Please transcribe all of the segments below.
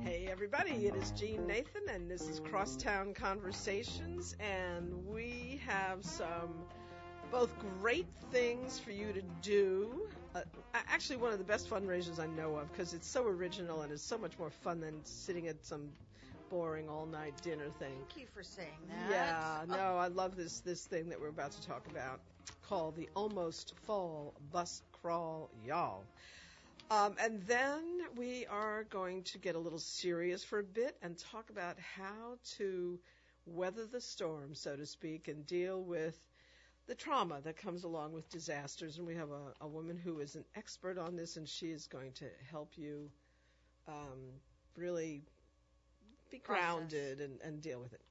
Hey everybody, it is Jeanne Nathan and this is Crosstown Conversations and we have some both great things for you to do. Uh, actually, one of the best fundraisers I know of because it's so original and it's so much more fun than sitting at some boring all night dinner thing. Thank you for saying that. Yeah, no, I love this this thing that we're about to talk about called the Almost Fall Bus Crawl, y'all. Um, and then we are going to get a little serious for a bit and talk about how to weather the storm, so to speak, and deal with the trauma that comes along with disasters. And we have a, a woman who is an expert on this, and she is going to help you um, really be grounded and, and deal with it.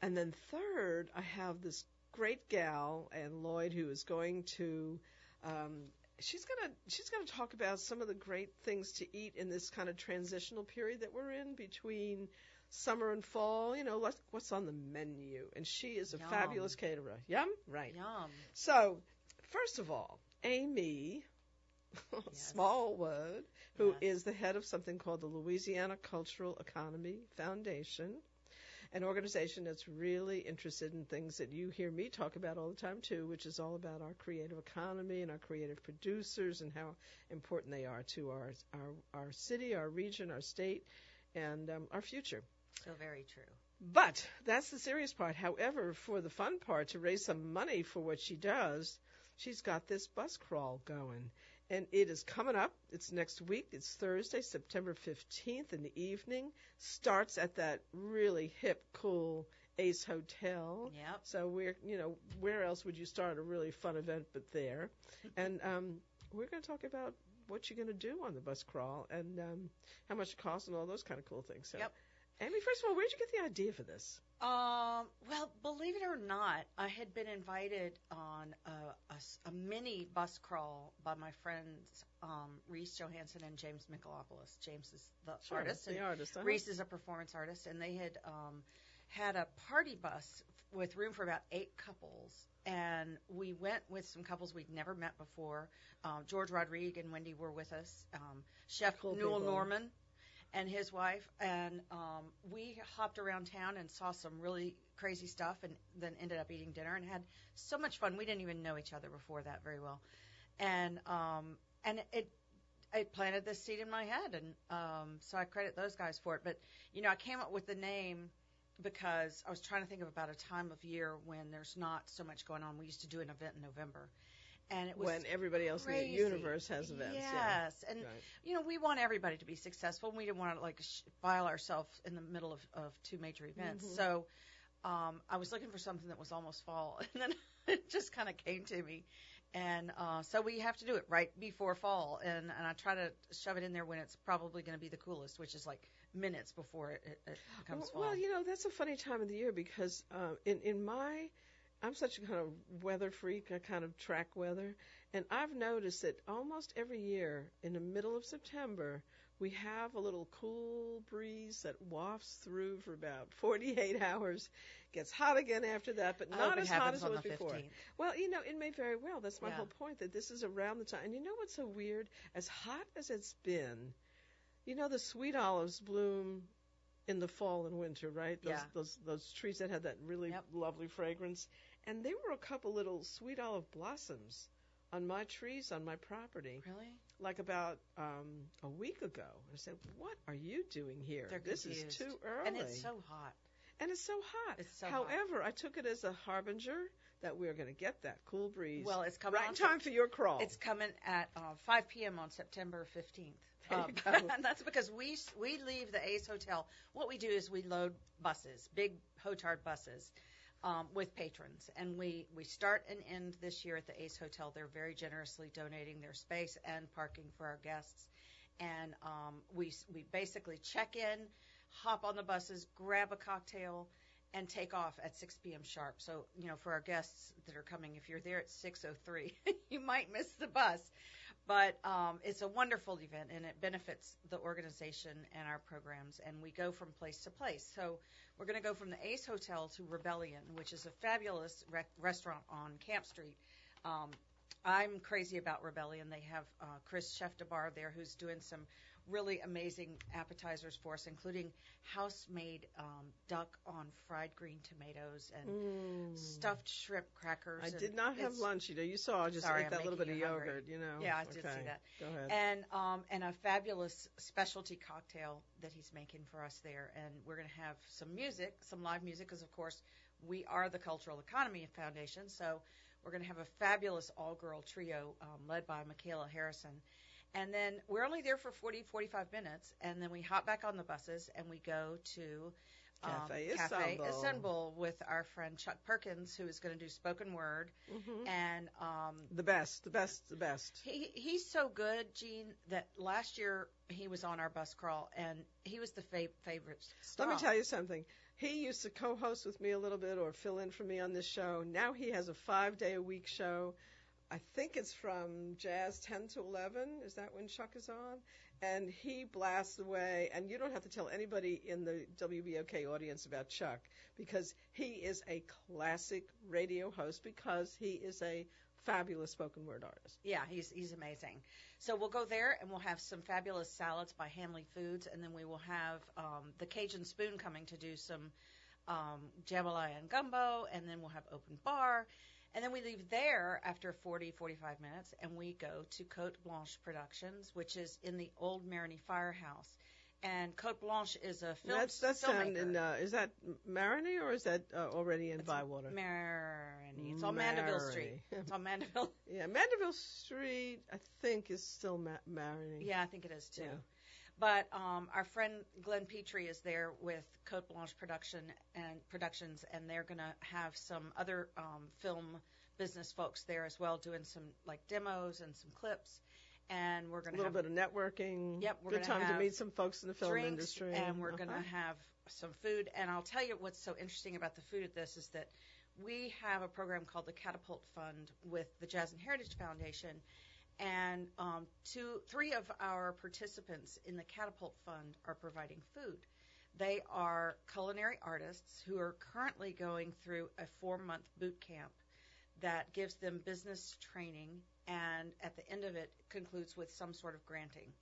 And then third, I have this great gal, and Lloyd, who is going to. Um, she's gonna she's gonna talk about some of the great things to eat in this kind of transitional period that we're in between summer and fall. You know, what's, what's on the menu? And she is a Yum. fabulous caterer. Yum, right? Yum. So, first of all, Amy Smallwood, who Yes. is the head of something called the Louisiana Cultural Economy Foundation, an organization that's really interested in things that you hear me talk about all the time too, which is all about our creative economy and our creative producers and how important they are to our our, our city, our region, our state, and um, our future. So very true. But that's the serious part. However, for the fun part, to raise some money for what she does, she's got this bus crawl going. And it is coming up. It's next week. It's Thursday, September 15th in the evening. Starts at that really hip, cool Ace Hotel. Yep. So we're, you know, where else would you start a really fun event but there? and um, we're going to talk about what you're going to do on the bus crawl and um, how much it costs and all those kind of cool things. So, Yep. Amy, first of all, where'd you get the idea for this? Um, well, believe it or not, I had been invited on a mini bus crawl by my friends um, Reese Johansson and James Michalopoulos. James is the Sure, artist, the and artist, uh-huh. Reese is a performance artist, and they had um, had a party bus with room for about eight couples. And we went with some couples we'd never met before. Um, George Rodrigue and Wendy were with us. Um, Chef Cool Newell people. Norman and his wife, and um, we hopped around town and saw some really crazy stuff, and then ended up eating dinner and had so much fun. We didn't even know each other before that very well, and um, and it it planted this seed in my head, and um, so I credit those guys for it. But you know, I came up with the name because I was trying to think of about a time of year when there's not so much going on. We used to do an event in November. And it was when everybody else crazy. in the universe has events. yeah. Yes, and Right. you know we want everybody to be successful. We didn't want to like sh- file ourselves in the middle of, of two major events. Mm-hmm. So um, I was looking for something that was almost fall, and then it just kind of came to me. And uh, so we have to do it right before fall, and, and I try to shove it in there when it's probably going to be the coolest, which is like minutes before it, it, it becomes Well, fall. well, you know that's a funny time of the year because uh, in in my I'm such a kind of weather freak. I kind of track weather, and I've noticed that almost every year in the middle of September we have a little cool breeze that wafts through for about 48 hours, gets hot again after that, but not as hot as it was before. 15th. Well, you know, it may very well. That's my Yeah. whole point. That this is around the time. And you know what's so weird? As hot as it's been, you know, the sweet olives bloom in the fall and winter, right? Those, Yeah. those those trees that had that really Yep. lovely fragrance. And there were a couple little sweet olive blossoms on my trees on my property, really? like about um, a week ago. I said, "What are you doing here? They're this is too early." and it's so hot. And it's so hot. It's so hot. However, I took it as a harbinger that we're going to get that cool breeze. Well, it's coming right on time for your crawl. It's coming at uh, 5 p.m. on September 15th. There you Um, and that's because we we leave the Ace Hotel. What we do is we load buses, big Hotard buses, um, with patrons, and we we start and end this year at the Ace Hotel. They're very generously donating their space and parking for our guests, and um, we we basically check in, hop on the buses, grab a cocktail. And take off at 6 p.m. sharp. So, you know, for our guests that are coming, if you're there at 6:03, you might miss the bus. But um, it's a wonderful event, and it benefits the organization and our programs. And we go from place to place. So we're going to go from the Ace Hotel to Rebellion, which is a fabulous re- restaurant on Camp Street. Um, I'm crazy about Rebellion. They have uh, Chris Chef there, who's doing some really amazing appetizers for us, including house-made um, duck on fried green tomatoes and Mm. stuffed shrimp crackers. I did not have lunch. You know, you saw I just Sorry, ate that little bit of you hungry. yogurt. You know. Yeah, I did see that. Go ahead. and um, and a fabulous specialty cocktail that he's making for us there. And we're going to have some music, some live music, because of course we are the Cultural Economy Foundation. So we're going to have a fabulous all-girl trio um, led by Michaela Harrison. And then we're only there for 40, 45 minutes, and then we hop back on the buses and we go to um, Cafe Cafe Istanbul. Istanbul with our friend Chuck Perkins, who is going to do spoken word. Mhm. And um, The best, the best, the best. he he's so good, Jeanne, that last year he was on our bus crawl and he was the fa- favorite star. Let me tell you something. He used to co-host with me a little bit or fill in for me on this show. Now he has a five-day-a-week show. I think it's from Jazz 10 to 11. Is that when Chuck is on? And he blasts away. And you don't have to tell anybody in the WBOK audience about Chuck because he is a classic radio host because he is a fabulous spoken word artist. Yeah, he's he's amazing. So we'll go there and we'll have some fabulous salads by Hamley Foods, and then we will have um, the Cajun Spoon coming to do some um, jambalaya and gumbo, and then we'll have open bar. And then we leave there after 40, 45 minutes, and we go to Cote Blanche Productions, which is in the old Marigny Firehouse. And Cote Blanche is a film that's that's down in uh, is that Marigny or is that uh, already in Bywater? Marigny. It's on Mandeville Street. It's on Mandeville. Yeah, Mandeville Street, I think, is still Ma- Marigny. Yeah, I think it is too. Yeah. But um, our friend Glen Pitre is there with Cote Blanche Production and Productions, and they're going to have some other um, film business folks there as well, doing some like demos and some clips. And we're going to a little have bit of networking. Yep, we're Good time to meet some folks in the film drinks, industry. and we're going Uh-huh. to have some food. And I'll tell you what's so interesting about the food at this is that we have a program called the Catapult Fund with the Jazz and Heritage Foundation, and um, two, three of our participants in the Catapult Fund are providing food. They are culinary artists who are currently going through a four-month boot camp that gives them business training, and at the end of it concludes with some sort of granting.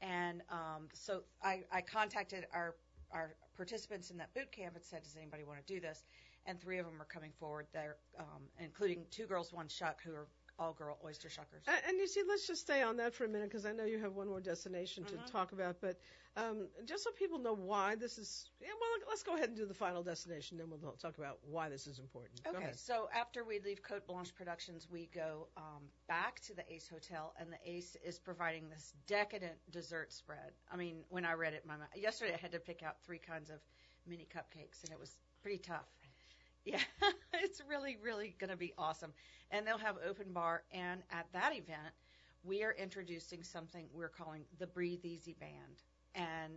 And um, so I, I contacted our our participants in that boot camp and said, "Does anybody want to do this?" And three of them are coming forward. They're um, including two girls, one shuck, who are all girl oyster shuckers. And, and you see, let's just stay on that for a minute because I know you have one more destination to Mhm. talk about. But um, just so people know why this is, yeah, well, let's go ahead and do the final destination, then we'll talk about why this is important. Okay, so after we leave Cote Blanche Productions, we go um, back to the Ace Hotel, and the Ace is providing this decadent dessert spread. I mean, when I read it, my yesterday I had to pick out three kinds of mini cupcakes, and it was pretty tough. Yeah, it's really, really going to be awesome. And they'll have open bar, and at that event, we are introducing something we're calling the Breathe Easy Band. And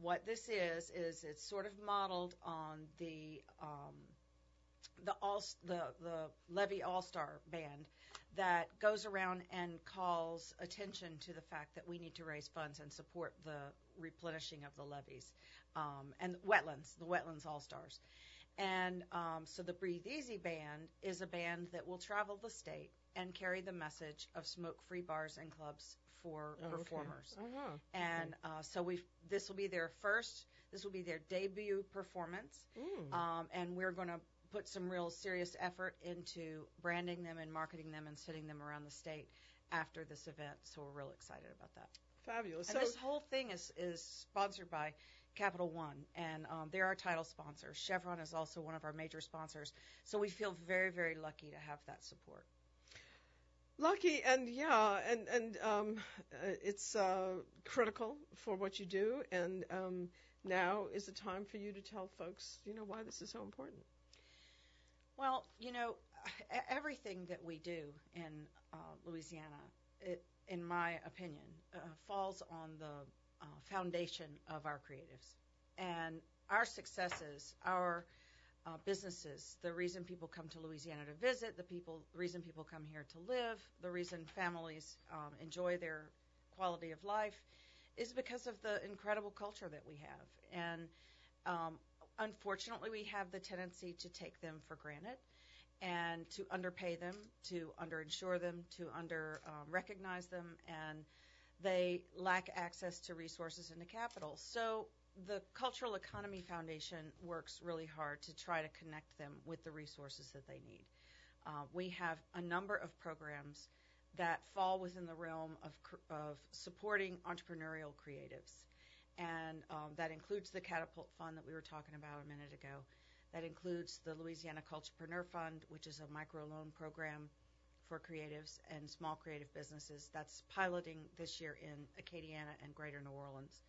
what this is is it's sort of modeled on the um, the all the the Levy All Star Band that goes around and calls attention to the fact that we need to raise funds and support the replenishing of the levees um, and wetlands, the wetlands all stars. And um, so the Breathe Easy Band is a band that will travel the state and carry the message of smoke-free bars and clubs for Oh, okay. performers. Uh-huh. And uh, so we this will be their first, this will be their debut performance, Mm. um, and we're going to put some real serious effort into branding them and marketing them and sending them around the state after this event. So we're real excited about that. Fabulous. And So, this whole thing is is sponsored by Capital One, and um, they're our title sponsor. Chevron is also one of our major sponsors. So we feel very very lucky to have that support. Lucky and yeah, and and um, uh, it's uh, critical for what you do, and um, now is the time for you to tell folks, you know, why this is so important. Well, you know, everything that we do in uh, Louisiana, it, in my opinion, uh, falls on the uh, foundation of our creatives and our successes, our uh, businesses, the reason people come to Louisiana to visit, the people, reason people come here to live, the reason families um, enjoy their quality of life, is because of the incredible culture that we have. And um, unfortunately, we have the tendency to take them for granted and to underpay them, to underinsure them, to under um, recognize them, and they lack access to resources and to capital. So the Cultural Economy Foundation works really hard to try to connect them with the resources that they need. Uh, we have a number of programs that fall within the realm of, of supporting entrepreneurial creatives. And um, that includes the Catapult Fund that we were talking about a minute ago. That includes the Louisiana Culturepreneur Fund, which is a microloan program for creatives and small creative businesses. That's piloting this year in Acadiana and Greater New Orleans.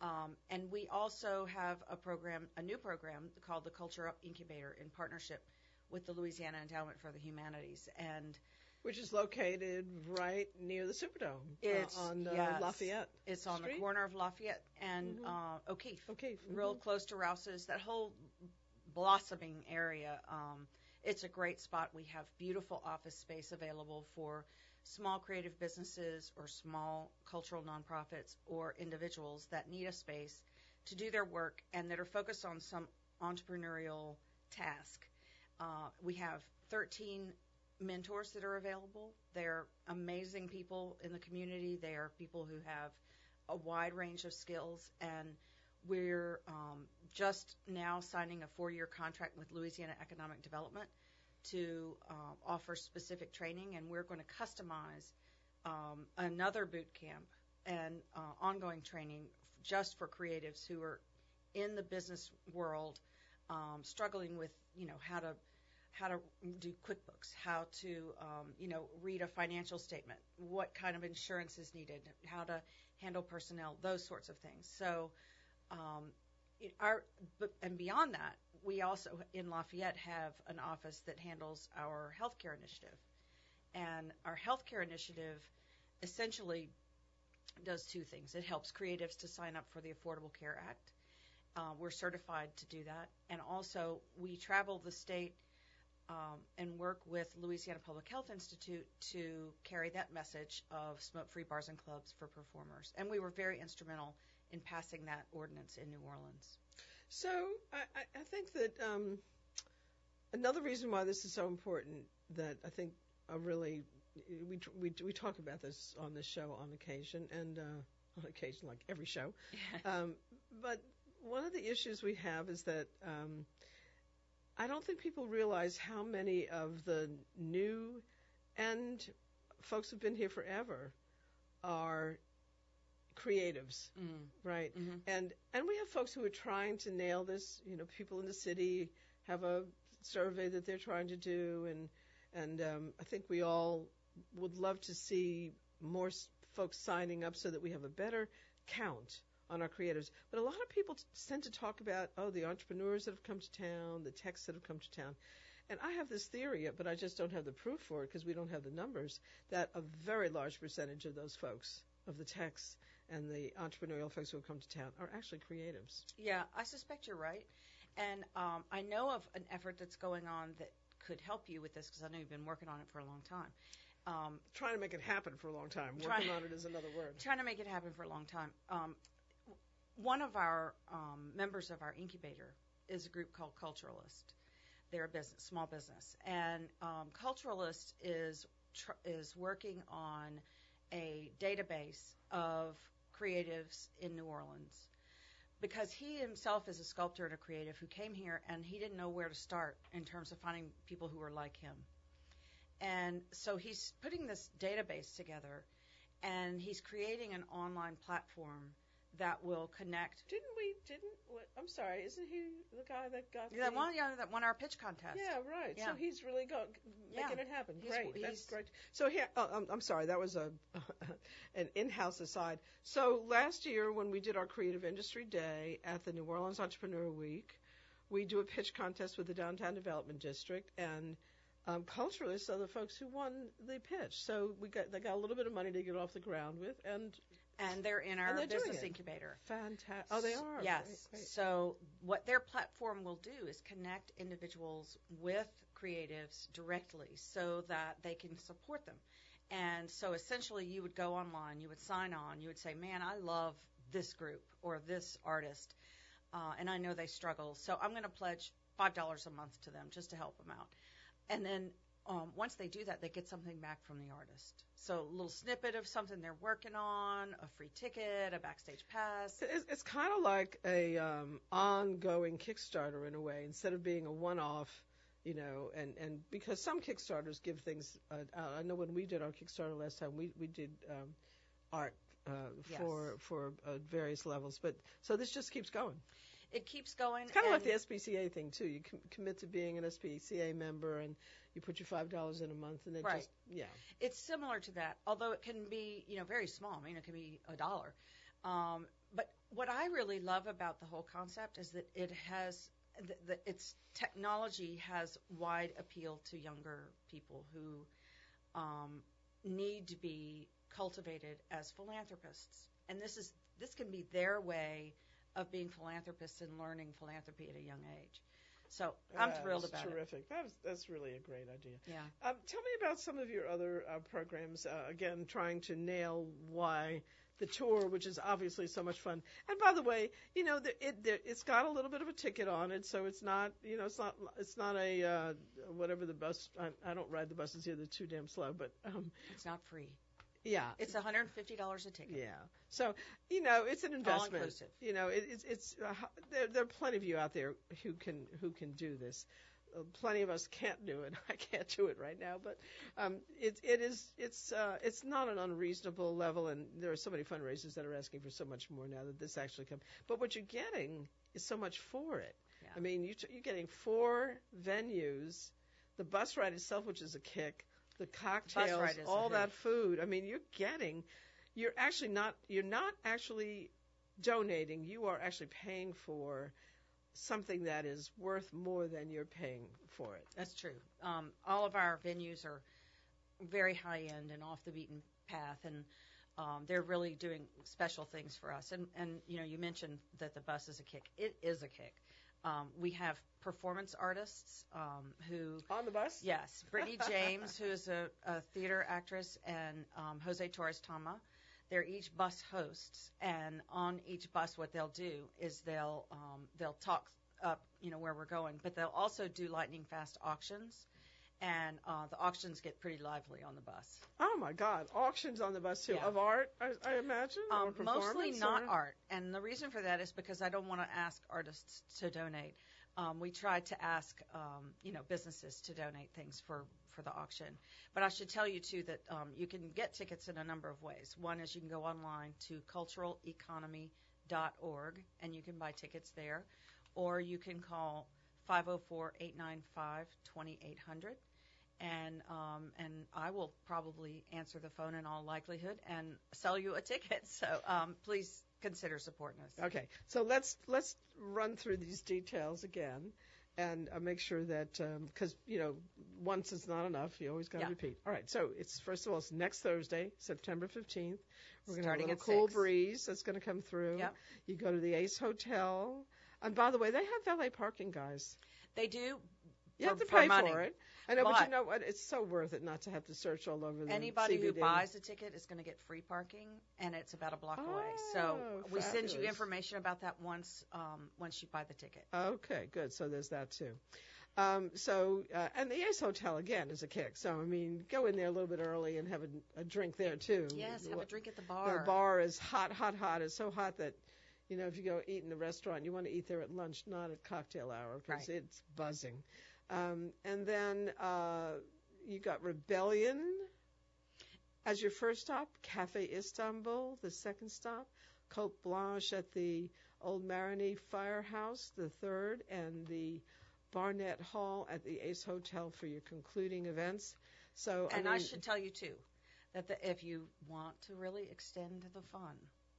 Um, and we also have a program, a new program called the Culture Up Incubator in partnership with the Louisiana Endowment for the Humanities. And which is located right near the Superdome it's, uh, on uh, yes, Lafayette. It's on Street? the corner of Lafayette and Mhm. uh, O'Keefe, O'Keefe. real mhm. close to Rouse's. That whole blossoming area. Um, it's a great spot. We have beautiful office space available for small creative businesses or small cultural nonprofits or individuals that need a space to do their work and that are focused on some entrepreneurial task. Uh, we have 13 mentors that are available. They're amazing people in the community. They are people who have a wide range of skills, and we're um, just now signing a four-year contract with Louisiana Economic Development to um, offer specific training, and we're going to customize um, another boot camp and uh, ongoing training just for creatives who are in the business world, um, struggling with you know how to how to do QuickBooks, how to um, you know read a financial statement, what kind of insurance is needed, how to handle personnel, those sorts of things. So, um, our and beyond that, we also in Lafayette have an office that handles our healthcare initiative, and our healthcare initiative essentially does two things. It helps creatives to sign up for the Affordable Care Act. Uh, we're certified to do that, and also we travel the state um, and work with Louisiana Public Health Institute to carry that message of smoke-free bars and clubs for performers. And we were very instrumental in passing that ordinance in New Orleans. So I, I- think that um, another reason why this is so important that I think I really we we we talk about this on this show on occasion and uh, on occasion like every show. Um, but one of the issues we have is that um, I don't think people realize how many of the new and folks who've been here forever are creatives, Mm. right? Mhm. And and we have folks who are trying to nail this. You know, people in the city have a survey that they're trying to do, and and um, I think we all would love to see more s- folks signing up so that we have a better count on our creatives. But a lot of people t- tend to talk about oh the entrepreneurs that have come to town, the techs that have come to town. And I have this theory, but I just don't have the proof for it because we don't have the numbers, that a very large percentage of those folks, of the techs and the entrepreneurial folks who have come to town, are actually creatives. Yeah, I suspect you're right. And um, I know of an effort that's going on that could help you with this because I know you've been working on it for a long time. Um, Trying to make it happen for a long time. Try- Working on it is another word. trying to make it happen for a long time. Um, one of our um, members of our incubator is a group called Culturalist. They're a business, small business, and um, Culturalist is tr- is working on a database of creatives in New Orleans because he himself is a sculptor and a creative who came here and he didn't know where to start in terms of finding people who were like him. And so he's putting this database together and he's creating an online platform that will connect. Didn't we? Didn't? What, I'm sorry. Isn't he the guy that got That the, one, yeah, that won our pitch contest. Yeah, right. So he's really go, making Yeah. it happen. He's- great. That's great. So here, oh, I'm, I'm sorry. That was a an in-house aside. So last year when we did our Creative Industry Day at the New Orleans Entrepreneur Week, we do a pitch contest with the Downtown Development District and. Um, culturalists are the folks who won the pitch, so we got they got a little bit of money to get off the ground with, and and they're in our they're business incubator. Fantastic. Oh, they are. Yes. Great, great. So what their platform will do is connect individuals with creatives directly so that they can support them. And so essentially you would go online, you would sign on, you would say, "Man, I love this group or this artist." Uh, and I know they struggle, so I'm going to pledge five dollars a month to them just to help them out. And then um, once they do that, they get something back from the artist. So a little snippet of something they're working on, a free ticket, a backstage pass. It's, it's kind of like a um, ongoing Kickstarter in a way, instead of being a one-off, you know. And, and because some Kickstarters give things. Uh. I know when we did our Kickstarter last time, we we did um, art uh, Yes. for for uh, various levels. But so this just keeps going. It keeps going. It's kind of like the SPCA thing too. You com- commit to being an SPCA member, and you put your five dollars in a month, and it Right. just yeah. It's similar to that, although it can be, you know, very small. I mean, it can be a dollar. Um, but what I really love about the whole concept is that it has, the, the, its technology has wide appeal to younger people who um, need to be cultivated as philanthropists. And this is this can be their way of being philanthropists and learning philanthropy at a young age. So I'm Uh, thrilled that's about it. terrific. That is, that's really a great idea. Yeah. Um, tell me about some of your other uh, programs. Uh, again, trying to nail why the tour, which is obviously so much fun. And by the way, you know, the, it the, it's got a little bit of a ticket on it, so it's not, you know, it's not it's not a uh, whatever the bus. I, I don't ride the buses here; they're too damn slow. But um, It's not free. Yeah, It's $150 a ticket. yeah. So you know, it's an investment. All inclusive. You know, it, it's it's uh, there, there are plenty of you out there who can who can do this. Uh, plenty of us can't do it. I can't do it right now, but um, it it is it's uh, it's not an unreasonable level, and there are so many fundraisers that are asking for so much more now that this actually comes. But what you're getting is so much for it. Yeah. I mean, you t- you're getting four venues, the bus ride itself, which is a kick, the cocktails, all that food. I mean, you're getting, you're actually not, you're not actually donating. You are actually paying for something that is worth more than you're paying for it. That's true. Um, all of our venues are very high end and off the beaten path, and um, they're really doing special things for us. And, and you know, you mentioned that the bus is a kick. It is a kick. Um, we have performance artists um, who On the bus? Yes, Brittany James, who is a, a theater actress, and um, Jose Torres Tama. They're each bus hosts, and on each bus, what they'll do is they'll um, they'll talk up, you know, where we're going, but they'll also do lightning fast auctions, and uh, the auctions get pretty lively on the bus. Oh my God! Auctions on the bus too Yeah. of art, I, I imagine, Um, mostly not or- art, and the reason for that is because I don't want to ask artists to donate. Um, we tried to ask, um, you know, businesses to donate things for for the auction. But I should tell you too that um, you can get tickets in a number of ways. One is you can go online to culturaleconomy.org and you can buy tickets there, or you can call 504-895-2800 and um, and I will probably answer the phone in all likelihood and sell you a ticket. So um, please consider supporting us. Okay, so let's let's run through these details again, and uh, make sure that because you know once is not enough, you always got to Yeah. repeat. All right, so it's first of all it's next Thursday, September fifteenth. We're going to have a little cool six. breeze that's going to come through. Yep. You go to the Ace Hotel, and by the way, they have valet parking, guys. They do. You For- have to for pay money. for it. I know, but, But- you know what? It's so worth it not to have to search all over the place. Anybody who buys a ticket is going to get free parking, and it's about a block away. So Oh, we send you information about that once um, once you buy the ticket. Okay, good. So there's that too. Um, so uh, and the Ace Hotel again is a kick. So I mean, go in there a little bit early and have a, a drink there too. Yes, have a drink at the bar. The bar. bar is hot, hot, hot. It's so hot that you know if you go eat in the restaurant, you want to eat there at lunch, not at cocktail hour because Right. it's buzzing. Um, and then uh, you got Rebellion as your first stop, Cafe Istanbul, the second stop, Cote Blanche at the Old Marigny Firehouse, the third, and the Barnett Hall at the Ace Hotel for your concluding events. So and I, I, should tell you too that the, if you want to really extend the fun,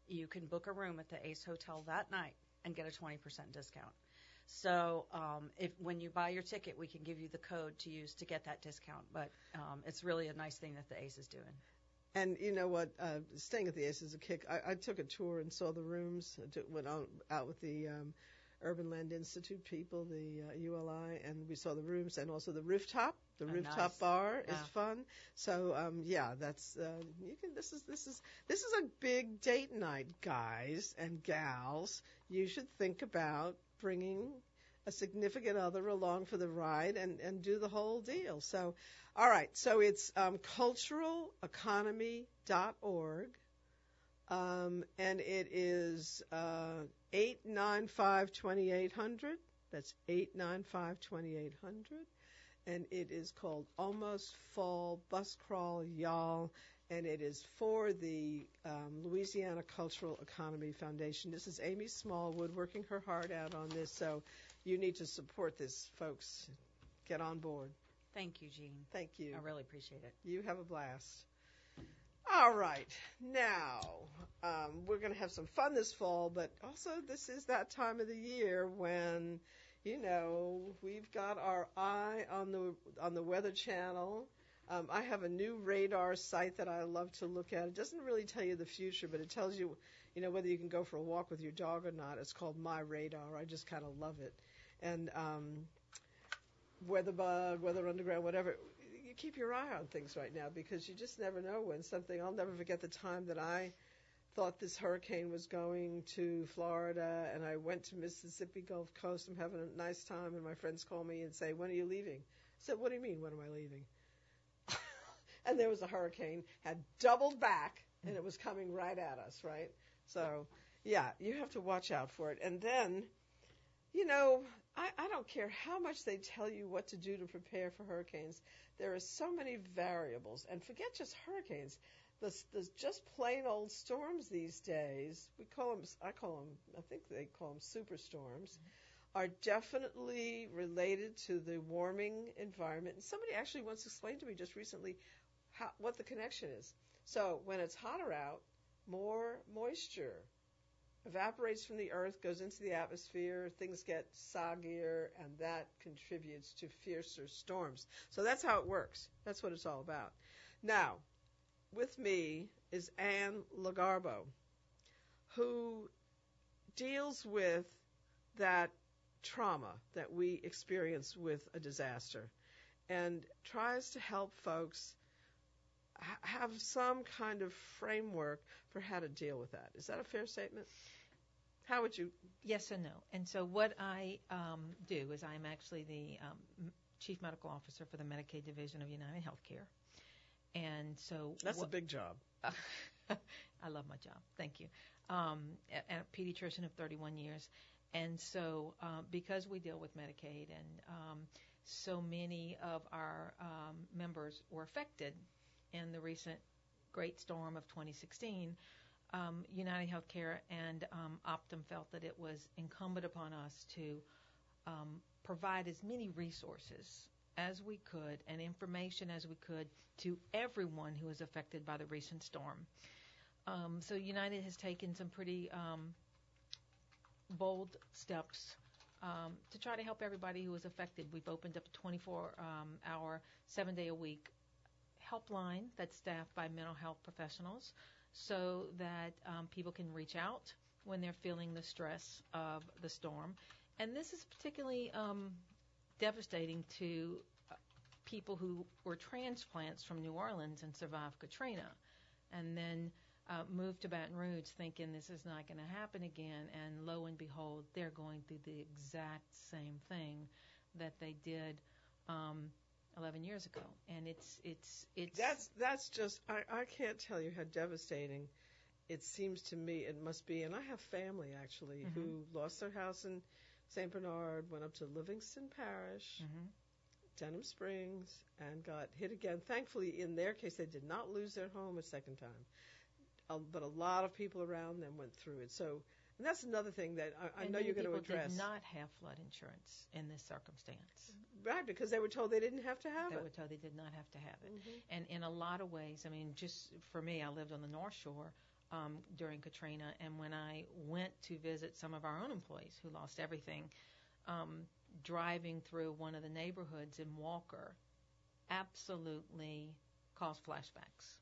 you can book a room at the Ace Hotel that night and get a 20% discount. So um, if when you buy your ticket, we can give you the code to use to get that discount. But um, it's really a nice thing that the Ace is doing. And you know what? Uh, staying at the Ace is a kick. I, I took a tour and saw the rooms. I went out, out with the um, Urban Land Institute people, the uh, ULI, and we saw the rooms and also the rooftop. The Oh, rooftop nice. bar Yeah. is fun. So um, yeah, that's uh, you can. This is this is this is a big date night, guys and gals. You should think about bringing a significant other along for the ride and, and do the whole deal. So, all right. So it's um, culturaleconomy.org. Um, and it is uh, 895 2800. That's 895 2800. And it is called Almost Fall Bus Crawl Y'all. And it is for the um, Louisiana Cultural Economy Foundation. This is Amy Smallwood working her heart out on this. So you need to support this, folks. Get on board. Thank you, Jeanne. Thank you. I really appreciate it. You have a blast. All right. Now, um, we're going to have some fun this fall, but also this is that time of the year when, you know, we've got our eye on the on the Weather Channel. Um, I have a new radar site that I love to look at. It doesn't really tell you the future, but it tells you, you know, whether you can go for a walk with your dog or not. It's called My Radar. I just kind of love it. And um, Weatherbug, Weather Underground, whatever. You keep your eye on things right now because you just never know when something. I'll never forget the time that I thought this hurricane was going to Florida, and I went to Mississippi Gulf Coast. I'm having a nice time, and my friends call me and say, "When are you leaving?" I said, "What do you mean? When am I leaving?" And there was a hurricane, had doubled back, and it was coming right at us, right? So, yeah, you have to watch out for it. And then, you know, I, I don't care how much they tell you what to do to prepare for hurricanes. There are so many variables, and forget just hurricanes. The, the just plain old storms these days. We call them. I call them. I think they call them superstorms. Are definitely related to the warming environment. And somebody actually once explained to me just recently how, what the connection is. So when it's hotter out, more moisture evaporates from the earth, goes into the atmosphere, things get soggier, and that contributes to fiercer storms. So that's how it works. That's what it's all about. Now, with me is Anne Lagarbo, who deals with that trauma that we experience with a disaster and tries to help folks have some kind of framework for how to deal with that. Is that a fair statement? How would you? Yes and no. And so what I um, do is I'm actually the um, chief medical officer for the Medicaid division of United Healthcare. And so That's a big job. I love my job. Thank you. Um, a, a pediatrician of 31 years. And so, uh, because we deal with Medicaid and um, so many of our um, members were affected in the recent great storm of 2016, um, United Healthcare and um, Optum felt that it was incumbent upon us to um, provide as many resources as we could and information as we could to everyone who was affected by the recent storm. Um, so United has taken some pretty um, bold steps um, to try to help everybody who was affected. We've opened up a 24 um, hour, seven day a week helpline that's staffed by mental health professionals so that um, people can reach out when they're feeling the stress of the storm. And this is particularly um, devastating to uh, people who were transplants from New Orleans and survived Katrina and then uh, moved to Baton Rouge thinking this is not going to happen again. And lo and behold, they're going through the exact same thing that they did um, 11 years ago. And it's, it's, it's. That's that's just I, I can't tell you how devastating it seems to me it must be. And I have family actually Mhm. who lost their house in St. Bernard, went up to Livingston Parish, Mhm. Denham Springs, and got hit again. Thankfully, in their case, they did not lose their home a second time. Uh, but a lot of people around them went through it. So, and that's another thing that I, I know you're going to people address. did not have flood insurance in this circumstance. Right, because they were told they didn't have to have They it. They were told they did not have to have it. Mhm. And in a lot of ways, I mean, just for me, I lived on the North Shore um, during Katrina, and when I went to visit some of our own employees who lost everything, um, driving through one of the neighborhoods in Walker absolutely caused flashbacks.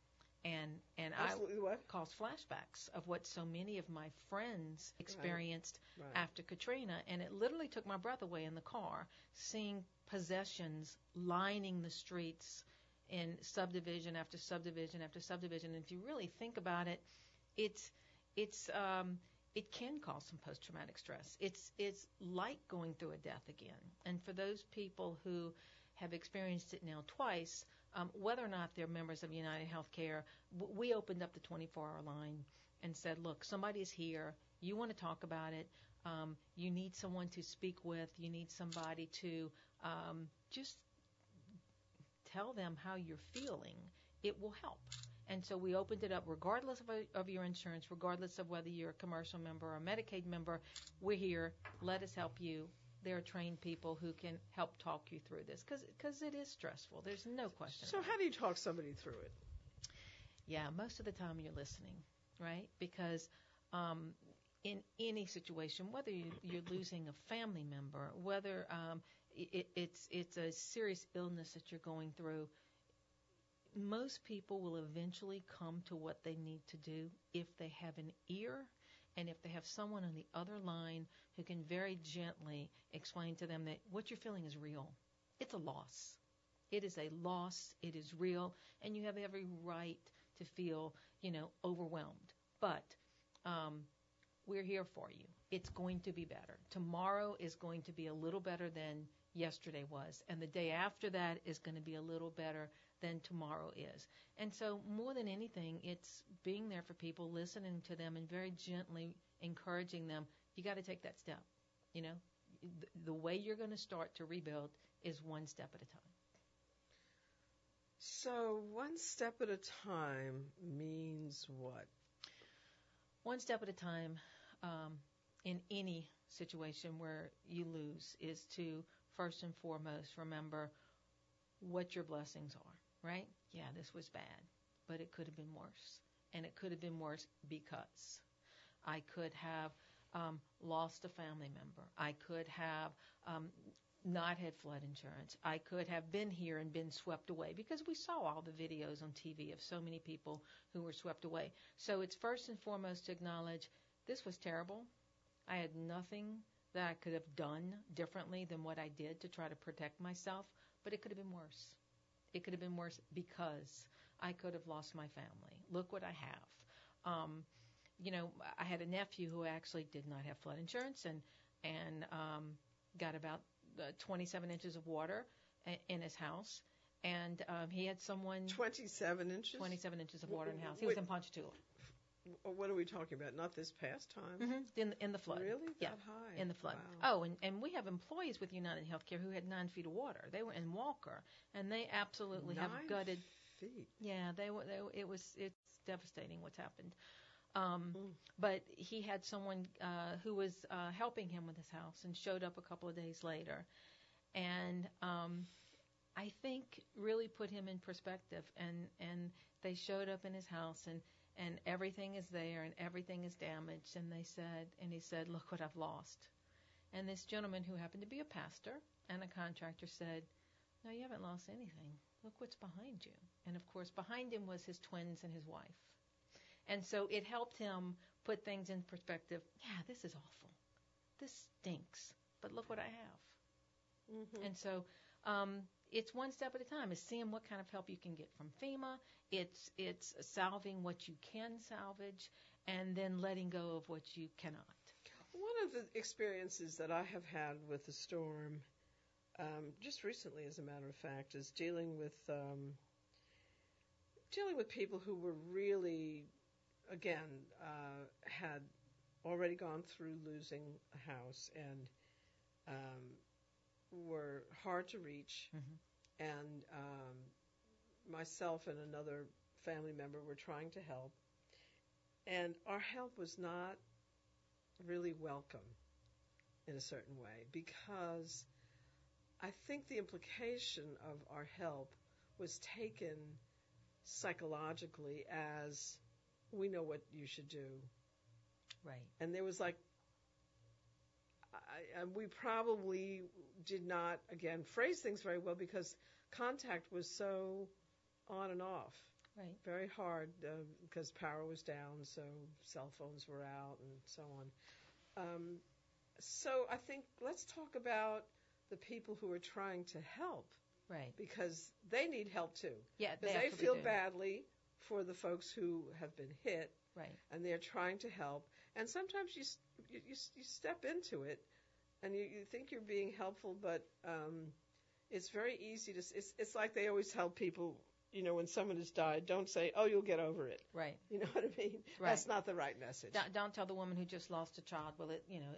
And and Absolutely what? I caused flashbacks of what so many of my friends experienced Right. after Katrina, and it literally took my breath away in the car, seeing possessions lining the streets in subdivision after subdivision after subdivision. And if you really think about it, it's it's um, it can cause some post-traumatic stress. It's it's like going through a death again. And for those people who have experienced it now twice, um, whether or not they're members of United Healthcare, w- we opened up the 24-hour line and said, look, somebody's here. You want to talk about it. Um, you need someone to speak with. You need somebody to um, just tell them how you're feeling. It will help. And so we opened it up regardless of, of your insurance, regardless of whether you're a commercial member or a Medicaid member. We're here. Let us help you. There are trained people who can help talk you through this because it is stressful. There's no question. So how do you talk somebody through it? Yeah, most of the time you're listening, right? Because um, in any situation, whether you, you're losing a family member, whether um, it, it's it's a serious illness that you're going through, most people will eventually come to what they need to do if they have an ear and if they have someone on the other line who can very gently explain to them that what you're feeling is real. It's a loss. It is a loss. It is real, and you have every right to feel, you know, overwhelmed. But um, we're here for you. It's going to be better. Tomorrow is going to be a little better than yesterday was, and the day after that is going to be a little better than tomorrow is. And so, more than anything, it's being there for people, listening to them, and very gently encouraging them. You got to take that step. You know, the, the way you're going to start to rebuild is one step at a time. So one step at a time means what? One step at a time um, in any situation where you lose is to first and foremost remember what your blessings are, right? Yeah, this was bad, but it could have been worse. And it could have been worse because I could have um, lost a family member. I could have um, not had flood insurance. I could have been here and been swept away because we saw all the videos on TV of so many people who were swept away. So it's first and foremost to acknowledge this was terrible. I had nothing that I could have done differently than what I did to try to protect myself, but it could have been worse. It could have been worse because I could have lost my family. Look what I have. Um, you know, I had a nephew who actually did not have flood insurance and and um, got about uh, 27 inches of water i- in his house, and um, he had someone 27 inches? 27 inches of water in the house. He wait. was in Ponchatoula. What are we talking about? Not this past time. hmm In the, in the flood. Really? Yeah. That high? in the flood. Wow. Oh, and, and we have employees with United Healthcare who had nine feet of water. They were in Walker, and they absolutely have Nine gutted. feet. Yeah, they were. They, it was. It's devastating what's happened. Um, Mm. But he had someone uh, who was uh, helping him with his house and showed up a couple of days later, and um, I think really put him in perspective. And and they showed up in his house and and everything is there and everything is damaged. And they said, and he said, look what I've lost. And this gentleman who happened to be a pastor and a contractor said, no, you haven't lost anything. Look what's behind you. And of course, behind him was his twins and his wife. And so it helped him put things in perspective. Yeah, this is awful. This stinks. But look what I have. Mhm. And so um, it's one step at a time. It's seeing what kind of help you can get from FEMA. It's it's salving what you can salvage, and then letting go of what you cannot. One of the experiences that I have had with the storm, um, just recently, as a matter of fact, is dealing with um, dealing with people who were really, again, uh, had already gone through losing a house and um, were hard to reach, Mhm. and um, myself and another family member were trying to help, and our help was not really welcome in a certain way because I think the implication of our help was taken psychologically as we know what you should do. Right. And there was like, I, and we probably did not, again, phrase things very well because contact was so on and off. Right. Very hard uh, because power was down, so cell phones were out, and so on. Um, so I think let's talk about the people who are trying to help Right. because they need help too. Yeah. Because they, feel do. badly for the folks who have been hit, Right. and they're trying to help. And sometimes you you, you, you step into it, and you, you think you're being helpful, but um, it's very easy to. It's it's like they always tell people, you know, when someone has died, don't say, "Oh, you'll get over it." Right. You know what I mean? Right. That's not the right message. Don't, don't tell the woman who just lost a child, well, it, you know,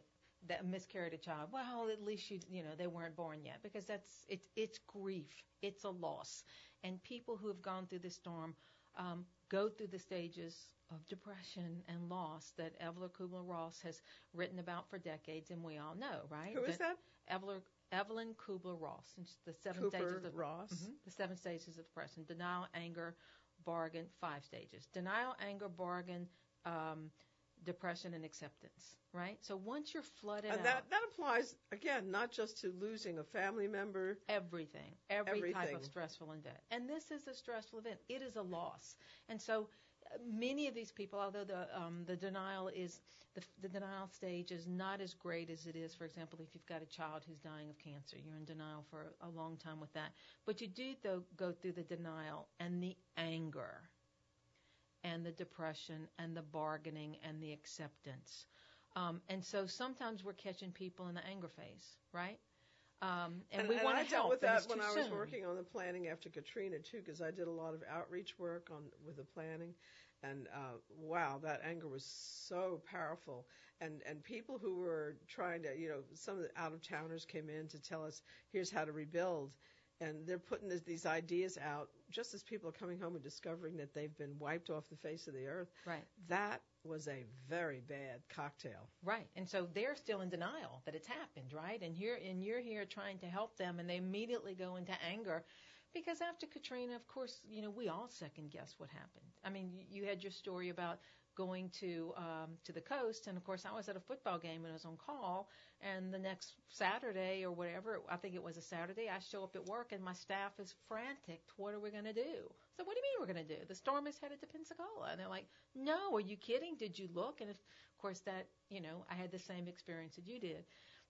that miscarried a child. Well, at least you, you know, they weren't born yet because that's it's it's grief, it's a loss, and people who have gone through this storm um, go through the stages of depression and loss that Evelyn Kubler Ross has written about for decades, and we all know, right? Who is that? Evelyn Evelyn Kubler Ross, the seven Cooper stages of Ross. Mhm. The seven stages of depression: denial, anger, bargain. Five stages: denial, anger, bargain, um, depression, and acceptance. Right. So once you're flooded And out, that that applies again, not just to losing a family member. everything, every type of stressful event, and this is a stressful event. It is a loss, and so. uh, Many of these people, although the um, the denial is the, the denial stage is not as great as it is, for example, if you've got a child who's dying of cancer, you're in denial for a long time with that. But you do though go through the denial and the anger, and the depression and the bargaining and the acceptance. Um, and so sometimes we're catching people in the anger phase, right? Um, and, we want I to dealt with that when I was soon. working on the planning after Katrina too, because I did a lot of outreach work on with the planning, and uh, wow, that anger was so powerful. And and people who were trying to, you know, some of the out of towners came in to tell us here's how to rebuild, and they're putting this, these ideas out just as people are coming home and discovering that they've been wiped off the face of the earth. Right. That was a very bad cocktail. Right. And so they're still in denial that it's happened, right? And you're and you're here trying to help them and they immediately go into anger because after Katrina, of course, you know, we all second guess what happened. I mean, you, you had your story about going to um to the coast and of course I was at a football game and I was on call and the next Saturday or whatever, I think it was a Saturday, I show up at work and my staff is frantic. What are we going to do? So what do you mean we're going to do? The storm is headed to Pensacola. And they're like, no, are you kidding? Did you look? And if, of course that, you know, I had the same experience that you did.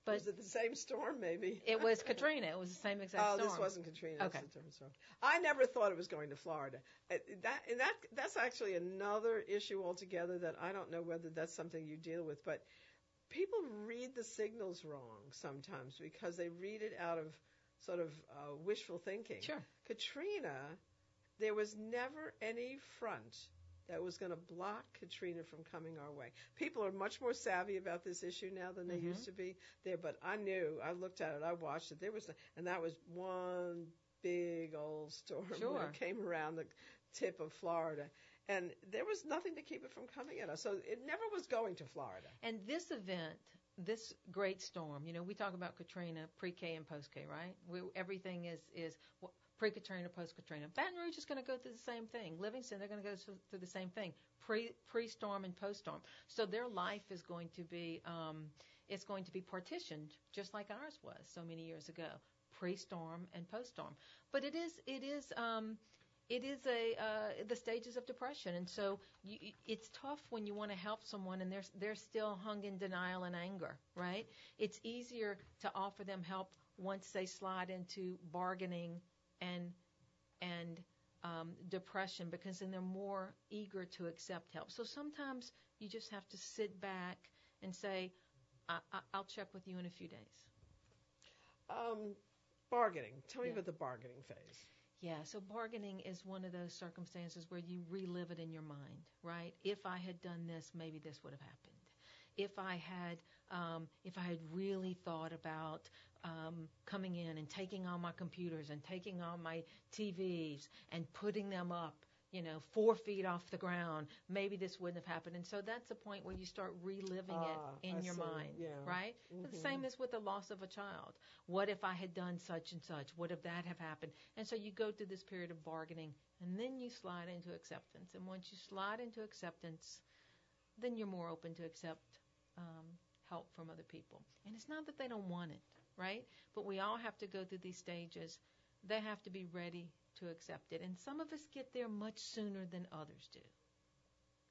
But was it the same storm? Maybe it was Katrina. It was the same exact storm. Oh, storm. this wasn't Katrina. Okay. is a different storm. I never thought it was going to Florida. Uh, That and that that's actually another issue altogether that I don't know whether that's something you deal with, but people read the signals wrong sometimes because they read it out of sort of uh, wishful thinking. Sure. Katrina, there was never any front that was going to block Katrina from coming our way. People are much more savvy about this issue now than they Mhm. used to be. There, but I knew, I looked at it, I watched it. There was, and that was one big old storm when Sure. it came around the tip of Florida, and there was nothing to keep it from coming at us. So it never was going to Florida. And this event, this great storm, you know, we talk about Katrina, pre-K and post-K, right? We, everything is is pre-Katrina, post-Katrina. Baton Rouge is going to go through the same thing. Livingston, they're going to go through through the same thing, pre pre-storm and post-storm. So their life is going to be um, it's going to be partitioned just like ours was so many years ago, pre-storm and post-storm. But it is it is um, it is a uh, the stages of depression, and so you, it's tough when you want to help someone and they're they're still hung in denial and anger, right? It's easier to offer them help once they slide into bargaining and and um, depression because then they're more eager to accept help. So sometimes you just have to sit back and say, I, I, "I'll check with you in a few days." Um, bargaining. Tell me Yeah. about the bargaining phase. Yeah, so bargaining is one of those circumstances where you relive it in your mind, right? If I had done this, maybe this would have happened. If I had, um, if I had really thought about um, coming in and taking all my computers and taking all my TVs and putting them up, you know, four feet off the ground, maybe this wouldn't have happened. And so that's the point where you start reliving Ah, it in I your see. mind, Yeah. right? But the same as with the loss of a child. What if I had done such and such? What if that have happened? And so you go through this period of bargaining, and then you slide into acceptance. And once you slide into acceptance, then you're more open to accept um, help from other people. And it's not that they don't want it, right? But we all have to go through these stages. They have to be ready to accept it. And some of us get there much sooner than others do.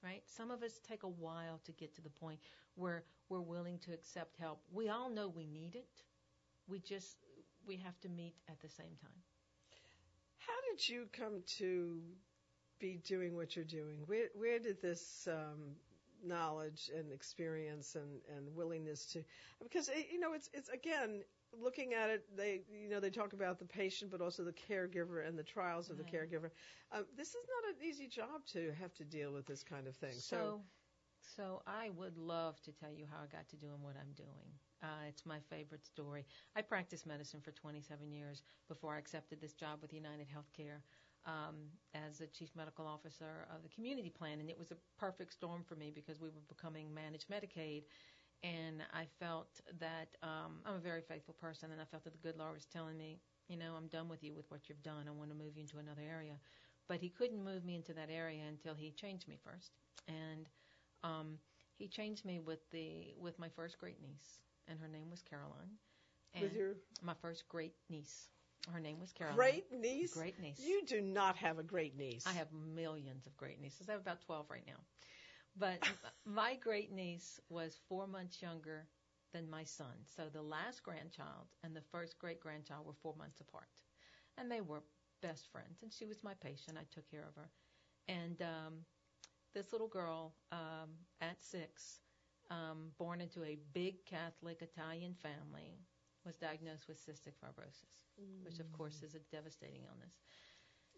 Right? Some of us take a while to get to the point where we're willing to accept help. We all know we need it. We just we have to meet at the same time. How did you come to be doing what you're doing? Where where did this um, knowledge and experience and, and willingness to because eh, you know it's it's again looking at it they you know they talk about the patient but also the caregiver and the trials of the caregiver um, this is not an easy job to have to deal with this kind of thing So, so I would love to tell you how I got to doing what I'm doing. Uh, it's my favorite story. I practiced medicine for 27 years before I accepted this job with United Healthcare um, as the chief medical officer of the community plan, and it was a perfect storm for me because we were becoming managed Medicaid. And I felt that um, I'm a very faithful person, and I felt that the good Lord was telling me, you know, I'm done with you with what you've done. I want to move you into another area. But He couldn't move me into that area until He changed me first. And um, He changed me with the with my first great niece, and her name was Caroline. And with your my first great niece, her name was Caroline. great niece Great niece. you do not have a great niece I have millions of great nieces. I have about 12 right now. But my great niece was four months younger than my son. So the last grandchild and the first great grandchild were four months apart. And they were best friends. And she was my patient. I took care of her. And um, this little girl um, at six, um, born into a big Catholic Italian family, was diagnosed with cystic fibrosis, which of course is a devastating illness.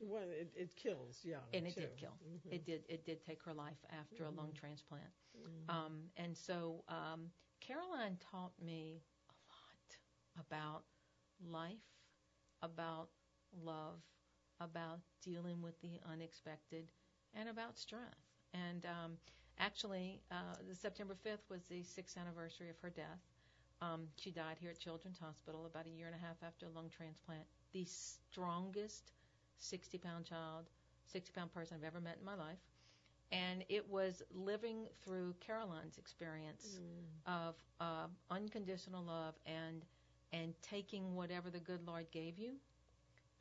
Well it, it kills young and it too. did kill. Mhm. It did. It did take her life after a lung transplant. Mhm. Um, and so um, Caroline taught me a lot about life, about love, about dealing with the unexpected, and about strength. And um, actually, uh, the September 5th was the sixth anniversary of her death. Um, she died here at Children's Hospital about a year and a half after a lung transplant. The strongest 60 pound child, 60 pound person I've ever met in my life. And it was living through Caroline's experience Mm. of uh, unconditional love and and taking whatever the good Lord gave you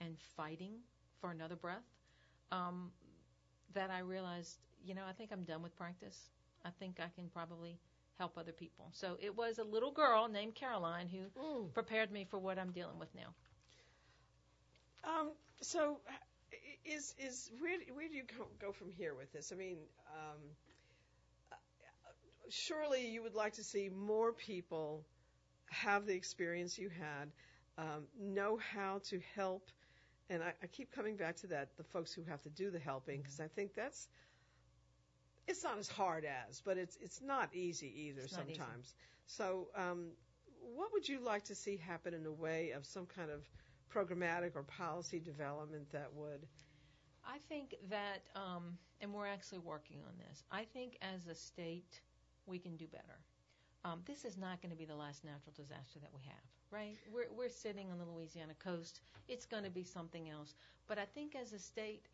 and fighting for another breath. Um, that I realized, you know, I think I'm done with practice. I think I can probably help other people. So it was a little girl named Caroline who Mm. prepared me for what I'm dealing with now. Um, so, is is where where do you go, go from here with this? I mean, um, surely you would like to see more people have the experience you had, um, know how to help, and I, I keep coming back to that the folks who have to do the helping because I think that's it's not as hard as, but it's it's not easy either not easy. sometimes. So, um, what would you like to see happen in the way of some kind of programmatic or policy development that would I think that, um, and we're actually working on this. I think as a state, we can do better. Um, this is not going to be the last natural disaster that we have, right? We're, we're sitting on the Louisiana coast. It's going to be something else. But I think as a state,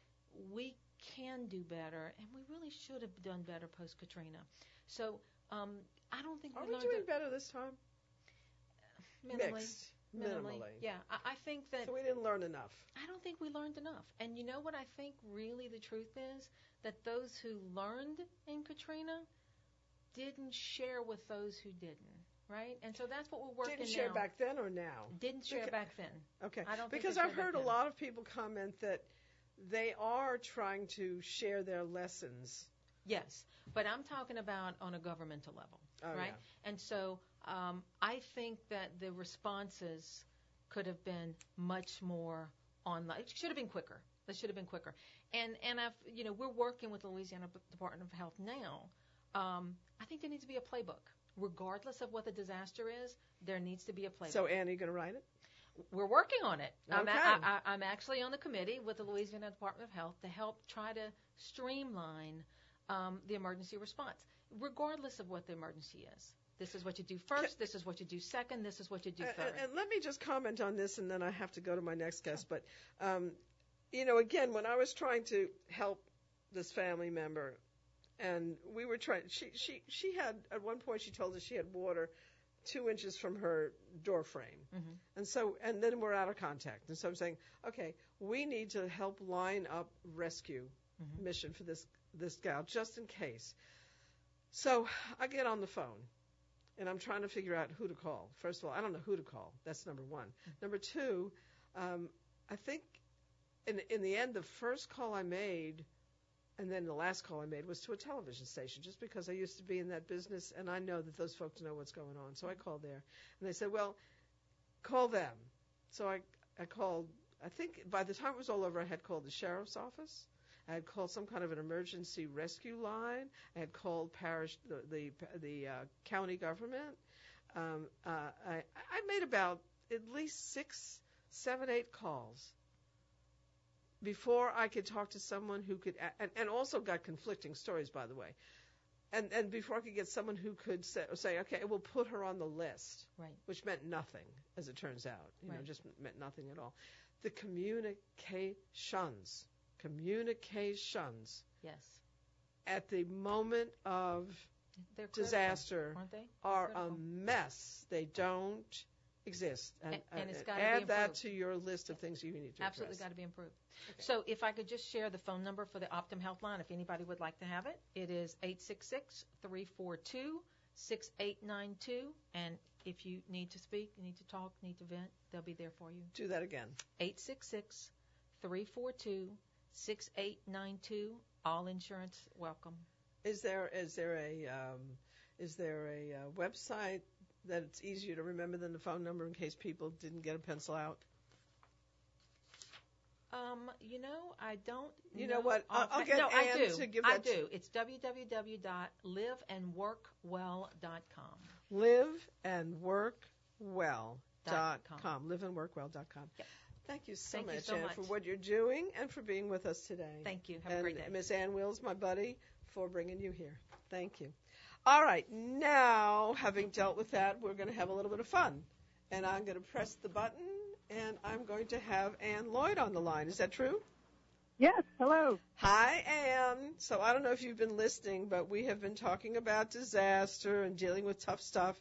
we can do better, and we really should have done better post Katrina. So um, I don't think are we doing better this time? minimally. Mixed, Minimally, minimally. yeah. I, I think that So we didn't learn enough. I don't think we learned enough. And you know what I think really the truth is? That those who learned in Katrina didn't share with those who didn't, right? And so that's what we're working Didn't share now. back then or now? Didn't share Beca- back then. Okay. I don't because I've heard a lot of people comment that they are trying to share their lessons. Yes, but I'm talking about on a governmental level, Oh, right? And so um, I think that the responses could have been much more online. It should have been quicker. It should have been quicker. And and I've you know we're working with the Louisiana Department of Health now. Um, I think there needs to be a playbook, regardless of what the disaster is. There needs to be a playbook. So Annie, you going to write it? we're working on it. Okay. I, I, I'm actually on the committee with the Louisiana Department of Health to help try to streamline um, the emergency response, regardless of what the emergency is. This is what you do first. This is what you do second. This is what you do third. and let me just comment on this, and then I have to go to my next guest. But, um, you know, again, when I was trying to help this family member, and we were trying, she she she had at one point she told us she had water two inches from her door frame. Mhm. And so, and then we're out of contact. And so I'm saying, okay, we need to help line up rescue Mhm. mission for this this gal just in case. So I get on the phone, and I'm trying to figure out who to call. First of all, I don't know who to call. That's number one. Number two, um, I think in in the end, the first call I made, and then the last call I made was to a television station, just because I used to be in that business, and I know that those folks know what's going on. So I called there, and they said, "Well, call them." So I I called. I think by the time it was all over, I had called the sheriff's office. I had called some kind of an emergency rescue line. I had called parish the the, the uh, county government. Um, uh, I I made about at least six, seven, eight calls before I could talk to someone who could, and, and also got conflicting stories, by the way. And and before I could get someone who could say, say okay, we'll put her on the list, Right. which meant nothing, as it turns out. You know, just meant nothing at all. The communications, communications Yes. at the moment of They're critical, disaster aren't they? are a critical. mess. They don't exist. And, A- and it's uh, gotta be add that improved. to your list of things you need to Absolutely address. got to be improved. So if I could just share the phone number for the Optum Health line, if anybody would like to have it, it is 866-342-6892. And if you need to speak, you need to talk, need to vent, they'll be there for you. Do that again. 866-342-6892. All insurance welcome. Is there is there a um, is there a uh, website that it's easier to remember than the phone number in case people didn't get a pencil out? Um, you know, I don't. You know what? I'll- I'll get no, I Ann do. to give I that to- do. It's www.liveandworkwell.com. Live and work well dot Dot com. com. Live and work well dot com. Yep. Thank you so Thank you much, so Ann, much. for what you're doing and for being with us today. Thank you. Have a and great day. Miss Ann Wills, my buddy, for bringing you here. Thank you. All right, now having dealt with that, we're going to have a little bit of fun, and I'm going to press the button, and I'm going to have Ann Lloyd on the line. Is that true? Yes, hello. Hi, Ann. So I don't know if you've been listening, but we have been talking about disaster and dealing with tough stuff.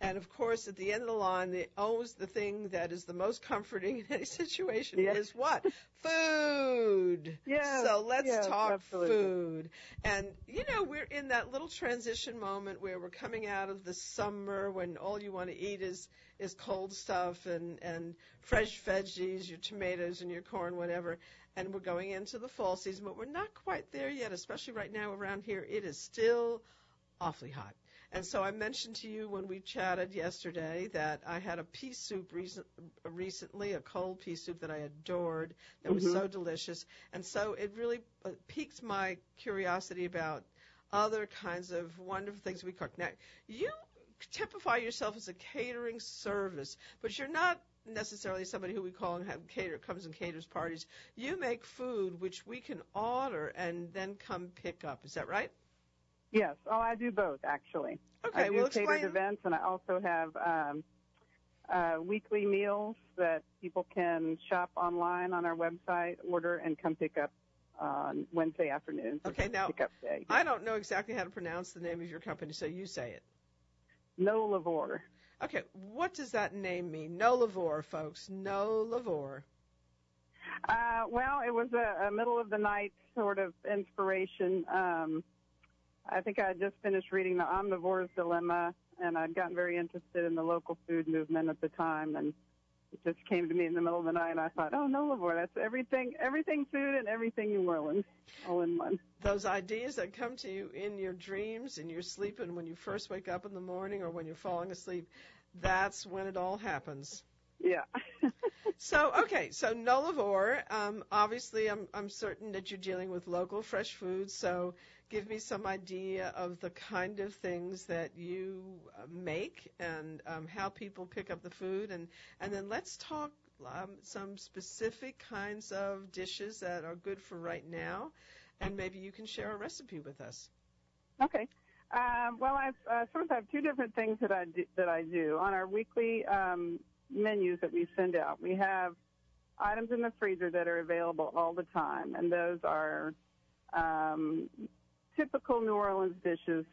And of course, at the end of the line, the always the thing that is the most comforting in any situation Yes. is what? Food. Yes, So let's yes, talk absolutely. food. And you know, we're in that little transition moment where we're coming out of the summer when all you want to eat is is cold stuff and and fresh veggies, your tomatoes and your corn, whatever. And we're going into the fall season, but we're not quite there yet, especially right now around here. It is still awfully hot. And so I mentioned to you when we chatted yesterday that I had a pea soup recent, recently, a cold pea soup that I adored, that was Mhm. so delicious. And so it really uh, piqued my curiosity about other kinds of wonderful things we cook. Now, you typify yourself as a catering service, but you're not necessarily somebody who we call and have cater comes and caters parties. You make food which we can order and then come pick up. Is that right? Yes. Oh, I do both actually. Okay, I do well catered explain. events, and I also have um, uh, weekly meals that people can shop online on our website, order, and come pick up on Wednesday afternoons. Okay, now pickup day. I don't know exactly how to pronounce the name of your company, so you say it. Nolavore. Okay, what does that name mean? Nolavore, folks. Nolavore. Uh, well, it was a, a middle of the night sort of inspiration. Um, I think I had just finished reading The Omnivore's Dilemma, and I'd gotten very interested in the local food movement at the time, and it just came to me in the middle of the night, and I thought, oh, no, Lavore, that's everything, everything food and everything New Orleans, all in one. Those ideas that come to you in your dreams, in your sleep, and when you first wake up in the morning or when you're falling asleep, that's when it all happens. Yeah. So, okay, so Nolavore. Um, obviously, I'm, I'm certain that you're dealing with local fresh foods, so give me some idea of the kind of things that you uh, make and um, how people pick up the food, and, and then let's talk um, some specific kinds of dishes that are good for right now, and maybe you can share a recipe with us. Okay. Um, well, I uh, sort of have two different things that I do, that I do on our weekly um, menus that we send out. We have items in the freezer that are available all the time, and those are um, typical New Orleans dishes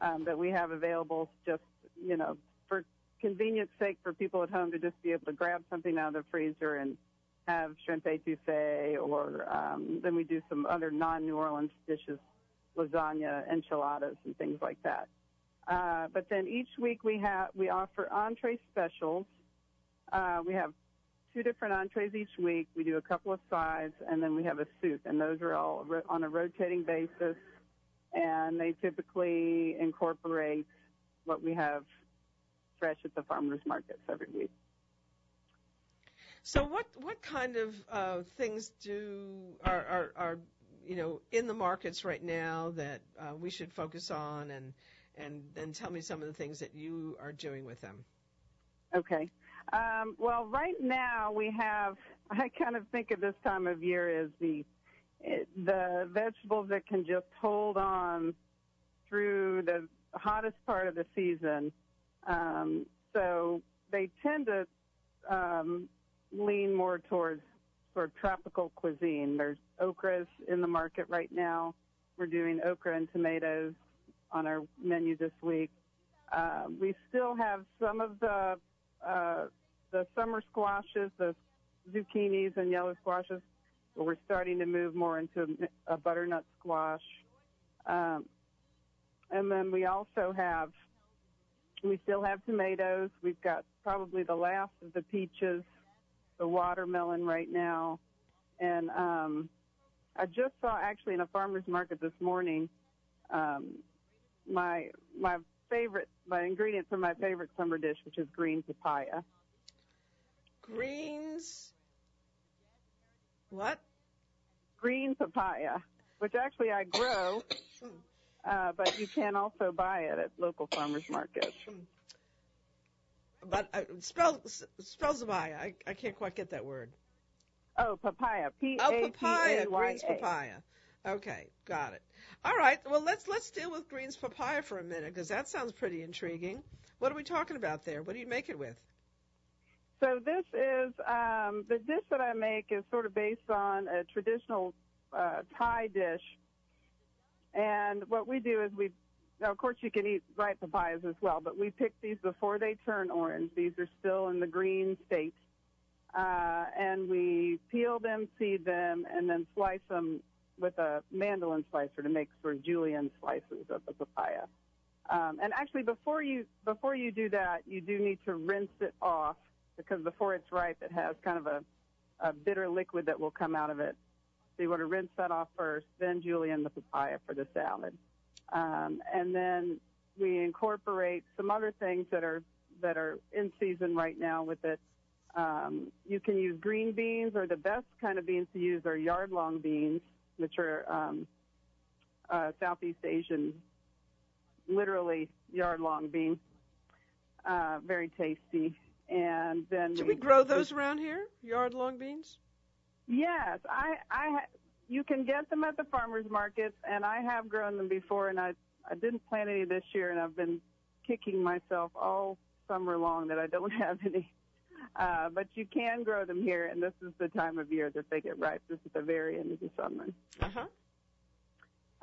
um, that we have available just you know for convenience sake for people at home to just be able to grab something out of the freezer and have shrimp etouffee, or um, then we do some other non-New Orleans dishes, lasagna, enchiladas, and things like that. Uh, but then each week we have we offer entree specials. Uh, we have two different entrees each week. We do a couple of sides, and then we have a soup, and those are all ro- on a rotating basis. And they typically incorporate what we have fresh at the farmers markets every week. So what what kind of uh, things do are, are are you know in the markets right now that uh, we should focus on and and then tell me some of the things that you are doing with them. Okay. Um, well, right now we have. I kind of think of this time of year as the the vegetables that can just hold on through the hottest part of the season. Um, so they tend to um, lean more towards sort of tropical cuisine. There's okras in the market right now. We're doing okra and tomatoes on our menu this week. Uh, we still have some of the uh, the summer squashes, the zucchinis and yellow squashes, we're starting to move more into a butternut squash. Um, and then we also have, we still have tomatoes. We've got probably the last of the peaches the watermelon right now. And um, I just saw actually in a farmer's market this morning um, my my favorite my ingredient for my favorite summer dish, which is green papaya. Greens. What? Green papaya, which actually I grow, uh, but you can also buy it at local farmers markets. But uh, spell spell papaya. I, I can't quite get that word. Oh, papaya. P Oh, papaya. Greens papaya. Okay, got it. All right. Well, let's let's deal with greens papaya for a minute because that sounds pretty intriguing. What are we talking about there? What do you make it with? So this is um, the dish that I make is sort of based on a traditional uh, Thai dish, and what we do is we, now of course you can eat ripe papayas as well, but we pick these before they turn orange. These are still in the green state, uh, and we peel them, seed them, and then slice them with a mandolin slicer to make sort of julienne slices of the papaya. Um, and actually, before you before you do that, you do need to rinse it off because before it's ripe, it has kind of a, a bitter liquid that will come out of it. So you want to rinse that off first, then julienne the papaya for the salad, um, and then we incorporate some other things that are that are in season right now with it. Um, you can use green beans, or the best kind of beans to use are yard long beans, which are um, uh, Southeast Asian, literally yard long beans. Uh, very tasty. And then Do we grow those around here? Yard long beans? Yes, I, I, you can get them at the farmers markets, and I have grown them before, and I, I didn't plant any this year, and I've been kicking myself all summer long that I don't have any. Uh, but you can grow them here, and this is the time of year that they get ripe. This is the very end of the summer. Uh huh.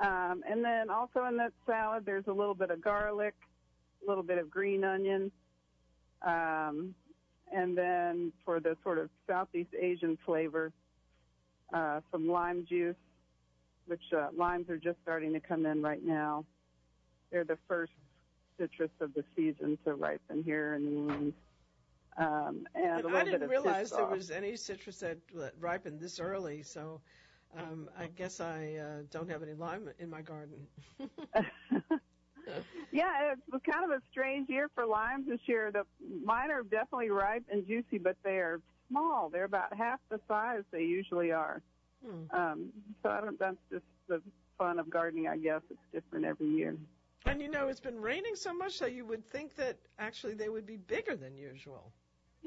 Um, and then also in that salad, there's a little bit of garlic, a little bit of green onion, um, and then for the sort of Southeast Asian flavor, uh, some lime juice, which uh, limes are just starting to come in right now. They're the first citrus of the season to ripen here in New Orleans. Um, and, And I didn't realize there was any citrus that, that ripened this early, so um, I guess I uh, don't have any lime in my garden. yeah, it was kind of a strange year for limes this year. The mine are definitely ripe and juicy, but they are small. They're about half the size they usually are. Hmm. Um, so I don't. That's just the fun of gardening, I guess. It's different every year. And you know, it's been raining so much that you would think that actually they would be bigger than usual.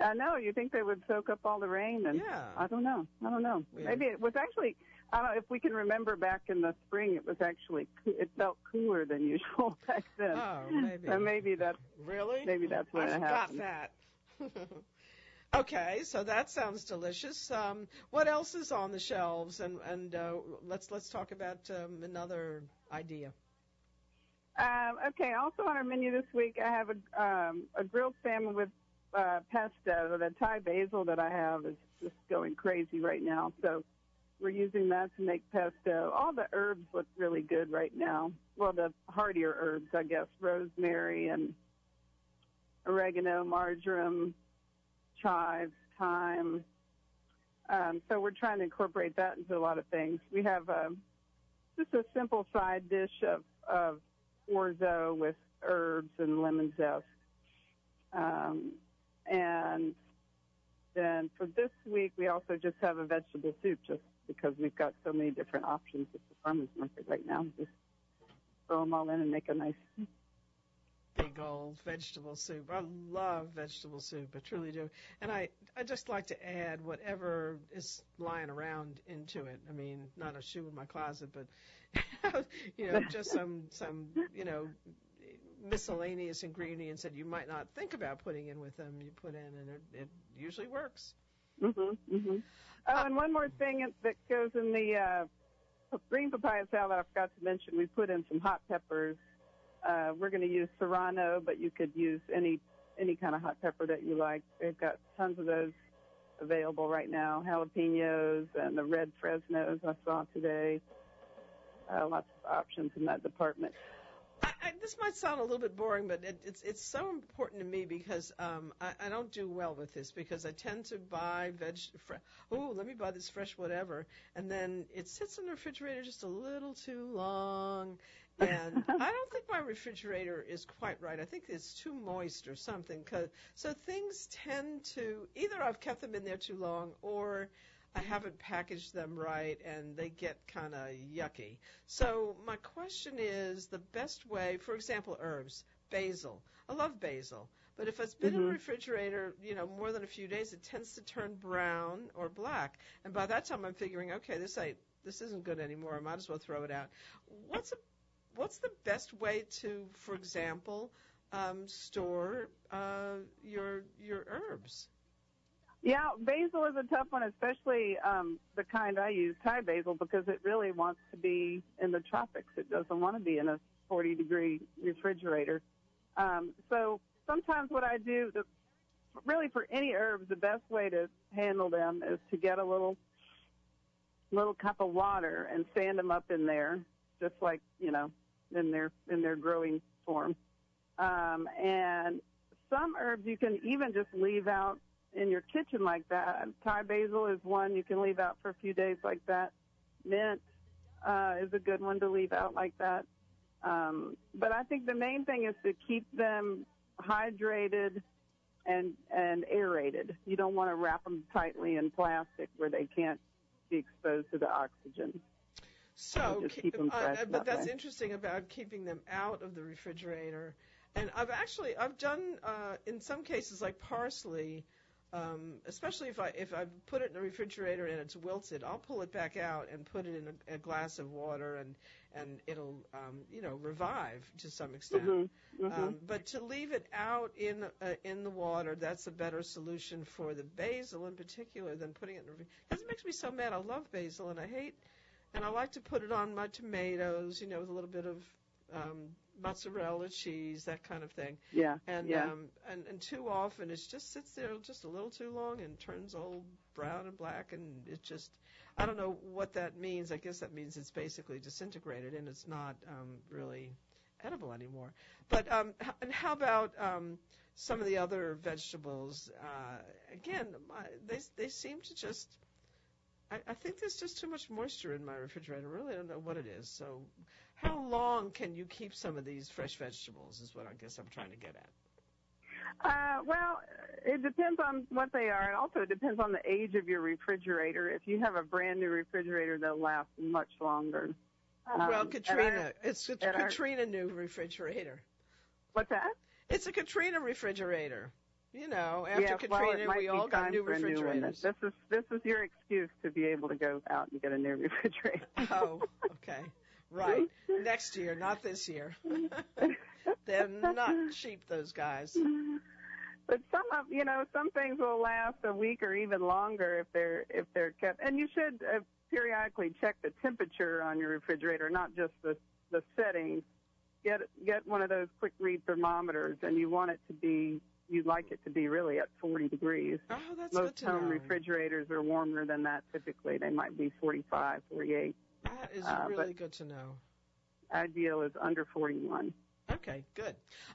I know. You think they would soak up all the rain, and Yeah. I don't know. I don't know. Yeah. Maybe it was actually. I don't know if we can remember back in the spring. It was actually. coo- It felt cooler than usual back then. Oh, maybe. So maybe that. Really? Maybe that's when I it forgot happened. that. okay, so that sounds delicious. Um, what else is on the shelves? And and uh, let's let's talk about um, another idea. Um, okay. Also on our menu this week, I have a um, a grilled salmon with uh, pesto. The Thai basil that I have is just going crazy right now. So we're using that to make pesto. All the herbs look really good right now. Well, the hardier herbs, I guess, rosemary and oregano, marjoram, chives, thyme. Um, so we're trying to incorporate that into a lot of things. We have um, just a simple side dish of, of orzo with herbs and lemon zest. Um, and then for this week, we also just have a vegetable soup just because we've got so many different options at the farmer's market right now. Just throw them all in and make a nice big old vegetable soup. I love vegetable soup. I truly do. And I I just like to add whatever is lying around into it. I mean, not a shoe in my closet, but you know, just some some you know miscellaneous ingredients that you might not think about putting in with them. You put in, and it, it usually works. Mhm. Mhm. Oh, and one more thing that goes in the uh, green papaya salad I forgot to mention. We put in some hot peppers uh, we're going to use serrano, but you could use any any kind of hot pepper that you like. They've got tons of those available right now. Jalapenos and the red Fresnos I saw today. Uh, lots of options in that department. This might sound a little bit boring, but it, it's it's so important to me because um, I, I don't do well with this because I tend to buy veg. Fre- oh, let me buy this fresh whatever, and then it sits in the refrigerator just a little too long, and I don't think my refrigerator is quite right. I think it's too moist or something. Cause, so things tend to either I've kept them in there too long or I haven't packaged them right and they get kind of yucky. So my question is the best way, for example, herbs, basil. I love basil, but if it's been mm-hmm. in the mm-hmm. refrigerator, you know, more than a few days, it tends to turn brown or black. And by that time, I'm figuring, okay, this ain't this isn't good anymore. I might as well throw it out. What's a what's the best way to, for example, um, store uh, your your herbs? Yeah, basil is a tough one, especially um, the kind I use, Thai basil, because it really wants to be in the tropics. It doesn't want to be in a 40 degree refrigerator. Um, so sometimes what I do, the, really for any herbs, the best way to handle them is to get a little little cup of water and stand them up in there, just like you know in their in their growing form. Um, and some herbs you can even just leave out in your kitchen like that. Thai basil is one you can leave out for a few days like that. Mint uh, is a good one to leave out like that. Um, but I think the main thing is to keep them hydrated and and aerated. You don't want to wrap them tightly in plastic where they can't be exposed to the oxygen. So, uh, but that's way. interesting about keeping them out of the refrigerator. And I've actually I've done uh, in some cases like parsley, um, especially if I if I put it in the refrigerator and it's wilted, I'll pull it back out and put it in a, a glass of water and and it'll um, you know revive to some extent. Mm-hmm. Mm-hmm. Um, but to leave it out in uh, in the water, that's a better solution for the basil in particular than putting it in the. Because it makes me so mad. I love basil and I hate and I like to put it on my tomatoes, you know, with a little bit of um, mozzarella cheese, that kind of thing. Yeah. And yeah. um and and too often it just sits there just a little too long and turns all brown and black and it just I don't know what that means. I guess that means it's basically disintegrated and it's not um really edible anymore. But um and how about um some of the other vegetables? Uh again, my, they they seem to just I, I think there's just too much moisture in my refrigerator. I really don't know what it is. So, how long can you keep some of these fresh vegetables? Is what I guess I'm trying to get at. Uh, well, it depends on what they are, and also it depends on the age of your refrigerator. If you have a brand new refrigerator, they'll last much longer. Um, well, Katrina, it's a Katrina our, new refrigerator. What's that? It's a Katrina refrigerator. You know, after yeah, Katrina, well, we all got new refrigerators. New this is this is your excuse to be able to go out and get a new refrigerator. oh, okay, right. Next year, not this year. They're not cheap, those guys. But some of you know some things will last a week or even longer if they're if they're kept. And you should uh, periodically check the temperature on your refrigerator, not just the the settings get get one of those quick read thermometers, and you want it to be you'd like it to be really at 40 degrees. Oh, that's Most good to home know. refrigerators are warmer than that. Typically, they might be 45, 48. That is uh, really good to know. Ideal is under 41. Okay, good.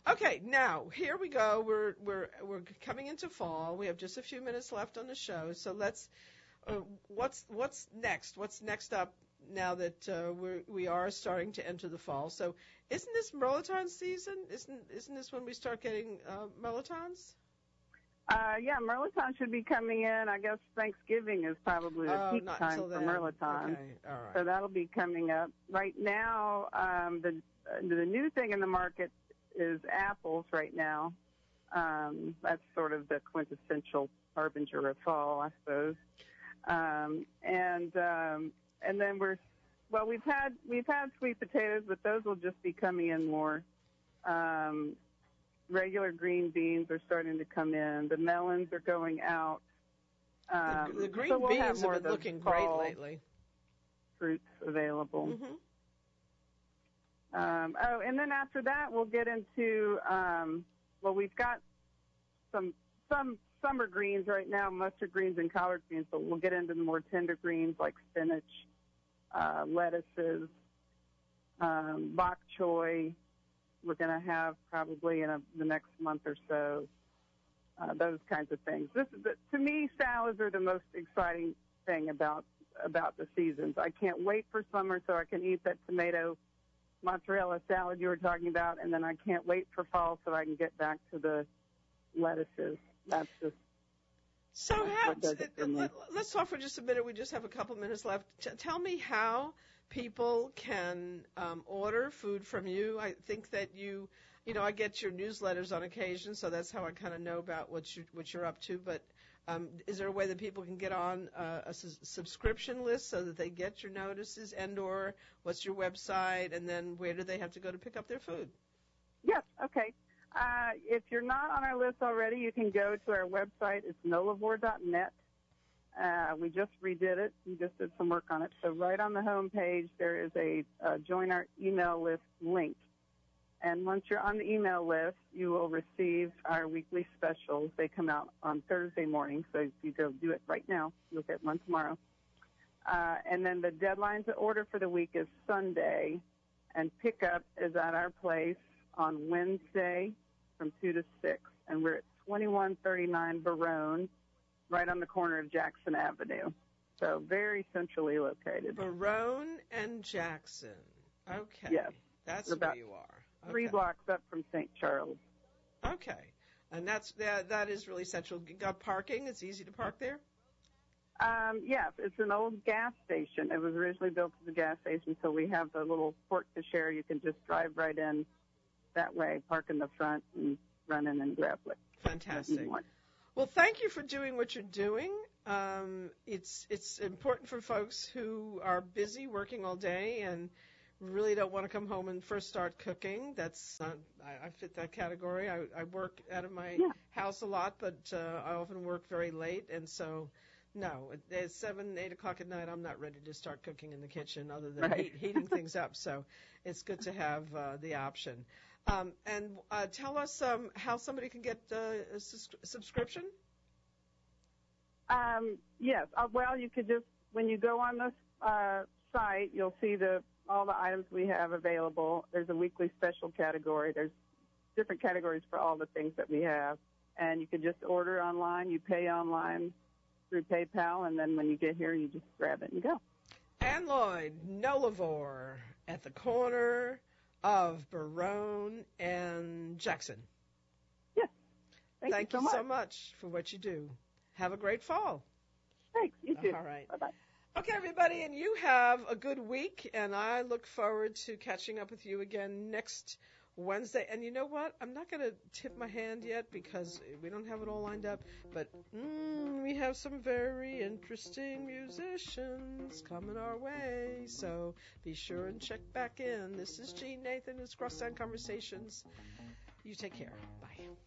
Okay, now here we go. We're we're we're coming into fall. We have just a few minutes left on the show, so let's. Uh, what's what's next? What's next up now that uh, we're we are starting to enter the fall? So, isn't this Mirliton season? Isn't isn't this when we start getting uh, Mirlitons? Uh, yeah, Mirliton should be coming in. I guess Thanksgiving is probably the Oh, peak time for. Mirliton. Okay, all So that'll be coming up. Right now, um, the the new thing in the market is apples. Right now, um, that's sort of the quintessential harbinger of fall, I suppose. Um, and um, and then we're well, we've had we've had sweet potatoes, but those will just be coming in more. Um, regular green beans are starting to come in. The melons are going out. Um, the, the green so we'll have beans more have been looking great lately. Fruits available. hmm Um, oh, and then after that, we'll get into um, well, we've got some some summer greens right now, mustard greens and collard greens, but we'll get into the more tender greens like spinach, uh, lettuces, um, bok choy. We're going to have probably in a, the next month or so. Uh, those kinds of things. This is the, to me, salads are the most exciting thing about about the seasons. I can't wait for summer so I can eat that tomato mozzarella salad you were talking about, and then I can't wait for fall so I can get back to the lettuces. That's just So how, what does it for me. let, us talk for just a minute. We just have a couple minutes left. T- tell me how people can um, order food from you. I think that you, you know, I get your newsletters on occasion, so that's how I kind of know about what you what you're up to. But um, is there a way that people can get on uh, a sus- subscription list so that they get your notices, and/or what's your website, and then where do they have to go to pick up their food? Yes, okay. Uh, if you're not on our list already, you can go to our website. It's nolavore.net. Uh, we just redid it. We just did some work on it. So right on the home page, there is a uh, join our email list link. And once you're on the email list, you will receive our weekly specials. They come out on Thursday morning, so if you go do it right now, you'll get one tomorrow. Uh, and then the deadline to order for the week is Sunday, and pickup is at our place on Wednesday from 2 to 6. And we're at 2139 Baronne, right on the corner of Jackson Avenue. So very centrally located. Baronne and Jackson. Okay. Yes. That's We're where you are. Three blocks up from St. Charles. Okay. And that's that that is really central. You got parking, it's easy to park there. Um, yes, it's an old gas station. It was originally built as a gas station, so we have the little port to share. You can just drive right in that way, park in the front, and run in and grab it. Fantastic. Well, thank you for doing what you're doing. Um, it's it's important for folks who are busy working all day and really don't want to come home and first start cooking. That's not, I, I fit that category. I, I work out of my Yeah. house a lot, but uh, I often work very late, and so no, at- at seven, eight o'clock at night, I'm not ready to start cooking in the kitchen, other than Right. heat, heating things up. So it's good to have uh, the option. Um, and uh, tell us um, how somebody can get uh, a sus- subscription. Um, yes. Uh, well, you could just when you go on the uh, site, you'll see the all the items we have available. There's a weekly special category. There's different categories for all the things that we have, and you can just order online. You pay online through PayPal, and then when you get here, you just grab it and go. Ann Lloyd, Nolavore, at the corner of Baronne and Jackson. Thank, you you so much. so much for what you do. Have a great fall. Thanks. You too. All right. Bye bye. Okay, everybody, and you have a good week, and I look forward to catching up with you again next Wednesday. And you know what? I'm not going to tip my hand yet because we don't have it all lined up, but mm, we have some very interesting musicians coming our way. So be sure and check back in. This is Jeanne Nathan. It's Crosstown Conversations. You take care. Bye.